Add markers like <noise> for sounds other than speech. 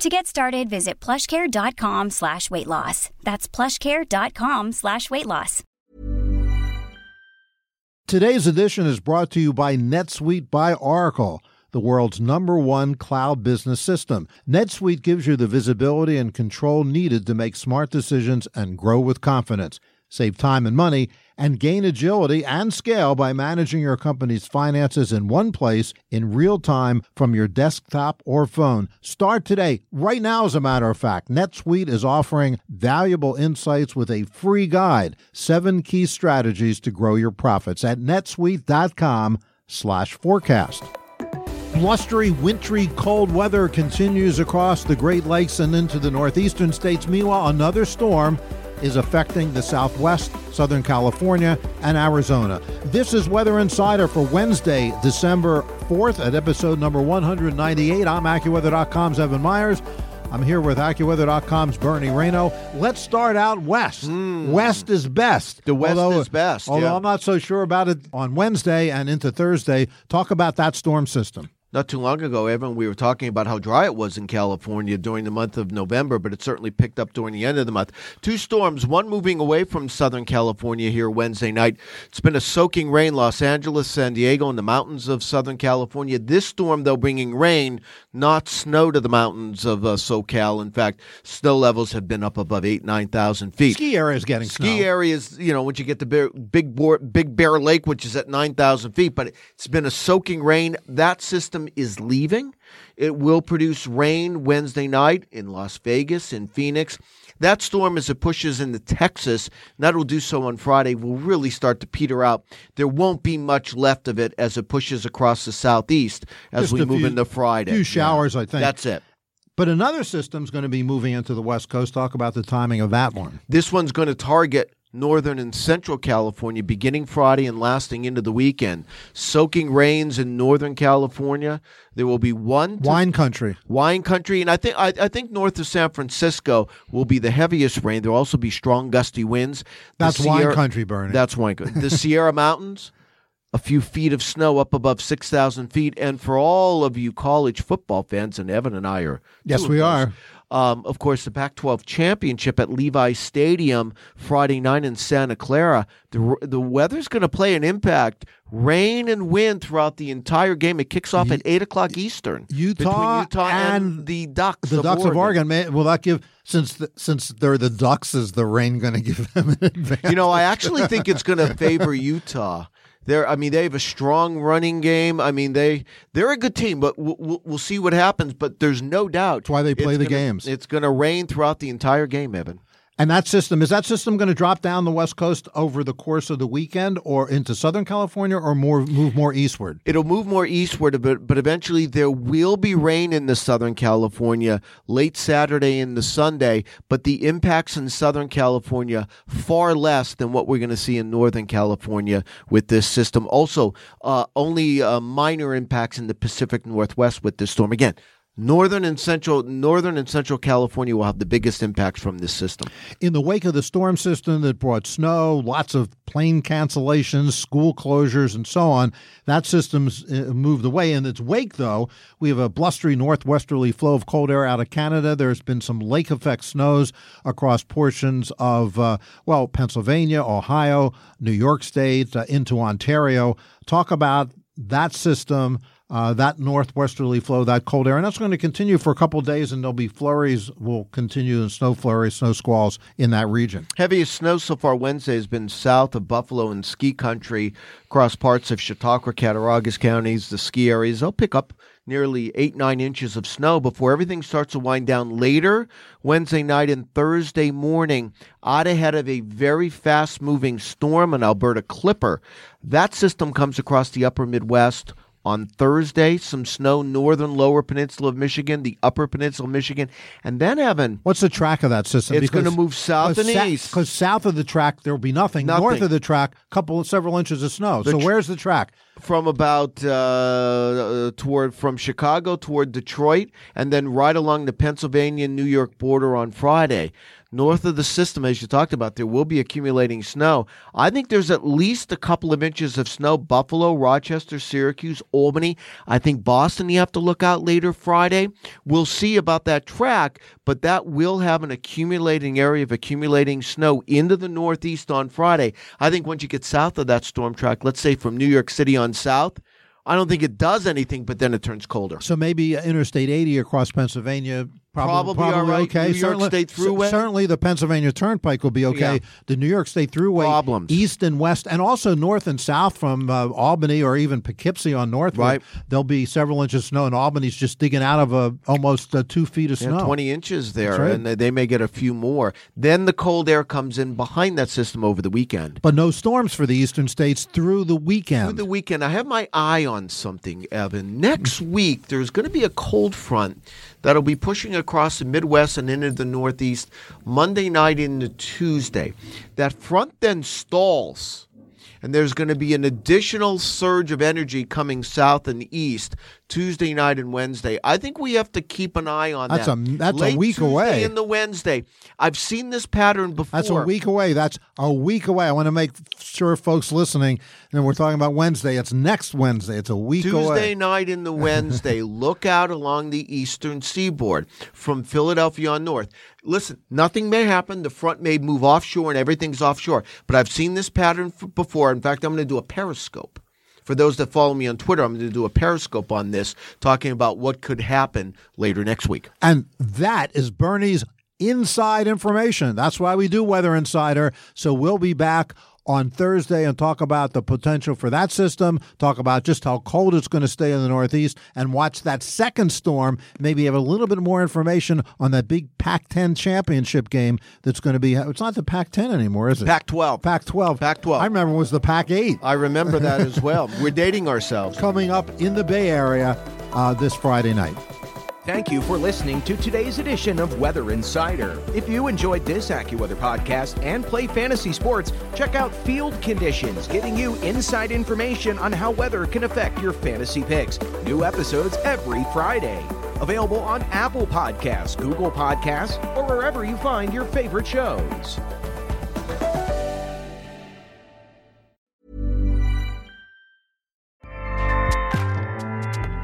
To get started, visit plushcare.com slash weight loss. That's plushcare.com slash weight loss. Today's edition is brought to you by NetSuite by Oracle, the world's number one cloud business system. NetSuite gives you the visibility and control needed to make smart decisions and grow with confidence. Save time and money and gain agility and scale by managing your company's finances in one place in real time from your desktop or phone. Start today, right now, as a matter of fact. NetSuite is offering valuable insights with a free guide, seven key strategies to grow your profits at netsuite.com slash forecast. Blustery, wintry, cold weather continues across the Great Lakes and into the northeastern states. Meanwhile, another storm is affecting the Southwest, Southern California, and Arizona. This is Weather Insider for Wednesday, December 4th at episode number 198. I'm AccuWeather.com's Evan Myers. I'm here with AccuWeather.com's Bernie Rayno. Let's start out west. Hmm. West is best. The West although, is best, Although yeah. I'm not so sure about it on Wednesday and into Thursday. Talk about that storm system. Not too long ago, Evan, we were talking about how dry it was in California during the month of November, but it certainly picked up during the end of the month. Two storms, one moving away from Southern California here Wednesday night. It's been a soaking rain, Los Angeles, San Diego, and the mountains of Southern California. This storm, though, bringing rain, not snow to the mountains of uh, SoCal. In fact, snow levels have been up above eight, 9,000 feet. Ski area is getting ski snow. areas, you know, once you get to Bear, Big Boar, Big Bear Lake, which is at nine thousand feet, but it's been a soaking rain. That system is leaving. It will produce rain Wednesday night in Las Vegas, in Phoenix. That storm, as it pushes into Texas, and that will do so on Friday, will really start to peter out. There won't be much left of it as it pushes across the southeast as Just we move few- into Friday. A few Yeah. showers, I think. That's it. But another system's going to be moving into the West Coast. Talk about the timing of that one. This one's going to target northern and central California beginning Friday and lasting into the weekend. Soaking rains in northern California. There will be one Wine country. wine country, and I think I, I think north of San Francisco will be the heaviest rain. There will also be strong gusty winds. The That's wine Sierra- country, Bernie. That's wine country. The Sierra Mountains, a few feet of snow up above six thousand feet, and for all of you college football fans, and Evan and I are. Yes, we those, are. Um, of course, the Pac 12 championship at Levi Stadium Friday night in Santa Clara. The, the weather's going to play an impact. Rain and wind throughout the entire game. It kicks off at 8 o'clock Eastern. Utah between Utah and, and the Ducks. The of Ducks Oregon. of Oregon. May, will that give since the, since they're the Ducks? Is the rain going <laughs> to give them an advantage? You know, I actually think it's going to favor Utah. They're, I mean, they have a strong running game. I mean, they they're a good team, but we'll, we'll, see what happens. But there's no doubt That's why they play the gonna- games. It's going to rain throughout the entire game, Evan. And that system is that system going to drop down the West Coast over the course of the weekend, or into Southern California, or more move more eastward? It'll move more eastward, but but eventually there will be rain in the Southern California late Saturday into Sunday. But the impacts in Southern California far less than what we're going to see in Northern California with this system. Also, uh, only uh, minor impacts in the Pacific Northwest with this storm. Again, northern and central northern and central California will have the biggest impacts from this system. In the wake of the storm system that brought snow, lots of plane cancellations, school closures, and so on, that system's uh, moved away. In its wake, though, we have a blustery northwesterly flow of cold air out of Canada. There's been some lake effect snows across portions of, uh, well, Pennsylvania, Ohio, New York State, uh, into Ontario. Talk about that system. Uh, that northwesterly flow, that cold air, and that's going to continue for a couple days, and there'll be flurries. Will continue in snow flurries, snow squalls in that region. Heaviest snow so far Wednesday has been south of Buffalo and ski country across parts of Chautauqua, Cattaraugus counties, the ski areas. They'll pick up nearly eight, nine inches of snow before everything starts to wind down later Wednesday night and Thursday morning. Out ahead of a very fast moving storm, an Alberta Clipper. That system comes across the upper Midwest On Thursday, some snow northern lower peninsula of Michigan, the upper peninsula of Michigan, and then Evan. What's the track of that system? It's going to move south and sa- east. Because south of the track there will be nothing. Nothing. North of the track, couple of several inches of snow. The so tr- where's the track? From about uh, toward from Chicago toward Detroit, and then right along the Pennsylvania New York border on Friday. North of the system, as you talked about, there will be accumulating snow. I think there's at least a couple of inches of snow. Buffalo, Rochester, Syracuse, Albany. I think Boston, you have to look out later Friday. We'll see about that track, but that will have an accumulating area of accumulating snow into the Northeast on Friday. I think once you get south of that storm track, let's say from New York City on south, I don't think it does anything, but then it turns colder. So maybe Interstate 80 across Pennsylvania. Probably, Probably all right. okay. New York certainly, State Thruway? Certainly, the Pennsylvania Turnpike will be okay. Yeah. The New York State Thruway, Problems. east and west, and also north and south from uh, Albany or even Poughkeepsie on Northwood. Right. There'll be several inches of snow, and Albany's just digging out of a, almost uh, two feet of Yeah, snow. 20 inches there, right. and they- may get a few more. Then the cold air comes in behind that system over the weekend. But no storms for the eastern states through the weekend. Through the weekend, I have my eye on something, Evan. Next week, there's going to be a cold front that'll be pushing across the Midwest and into the Northeast Monday night into Tuesday. That front then stalls. And there's going to be an additional surge of energy coming south and east Tuesday night and Wednesday. I think we have to keep an eye on That's that. a- that's a week Tuesday away. And the Wednesday. I've seen this pattern before. That's a week away. That's a week away. I want to make sure folks listening, and we're talking about Wednesday. It's next Wednesday. It's a week Tuesday away. night the <laughs> Wednesday, look out along the eastern seaboard from Philadelphia on north. Listen, nothing may happen. The front may move offshore and everything's offshore. But I've seen this pattern f- before. In fact, I'm going to do a periscope. For those that follow me on Twitter, I'm going to do a periscope on this, talking about what could happen later next week. And that is Bernie's inside information. That's why we do Weather Insider. So we'll be back on Thursday and talk about the potential for that system, talk about just how cold it's going to stay in the Northeast, and watch that second storm. Maybe have a little bit more information on that big Pac 10 championship game that's going to be. It's not the Pac 10 anymore, is it? Pac 12. Pac 12. Pac-12. I remember it was the Pac 8 I remember that as well. We're dating ourselves. coming up in the Bay Area uh, this Friday night. Thank you for listening to today's edition of Weather Insider. If you enjoyed this AccuWeather podcast and play fantasy sports, check out Field Conditions, giving you inside information on how weather can affect your fantasy picks. New episodes every Friday. Available on Apple Podcasts, Google Podcasts, or wherever you find your favorite shows.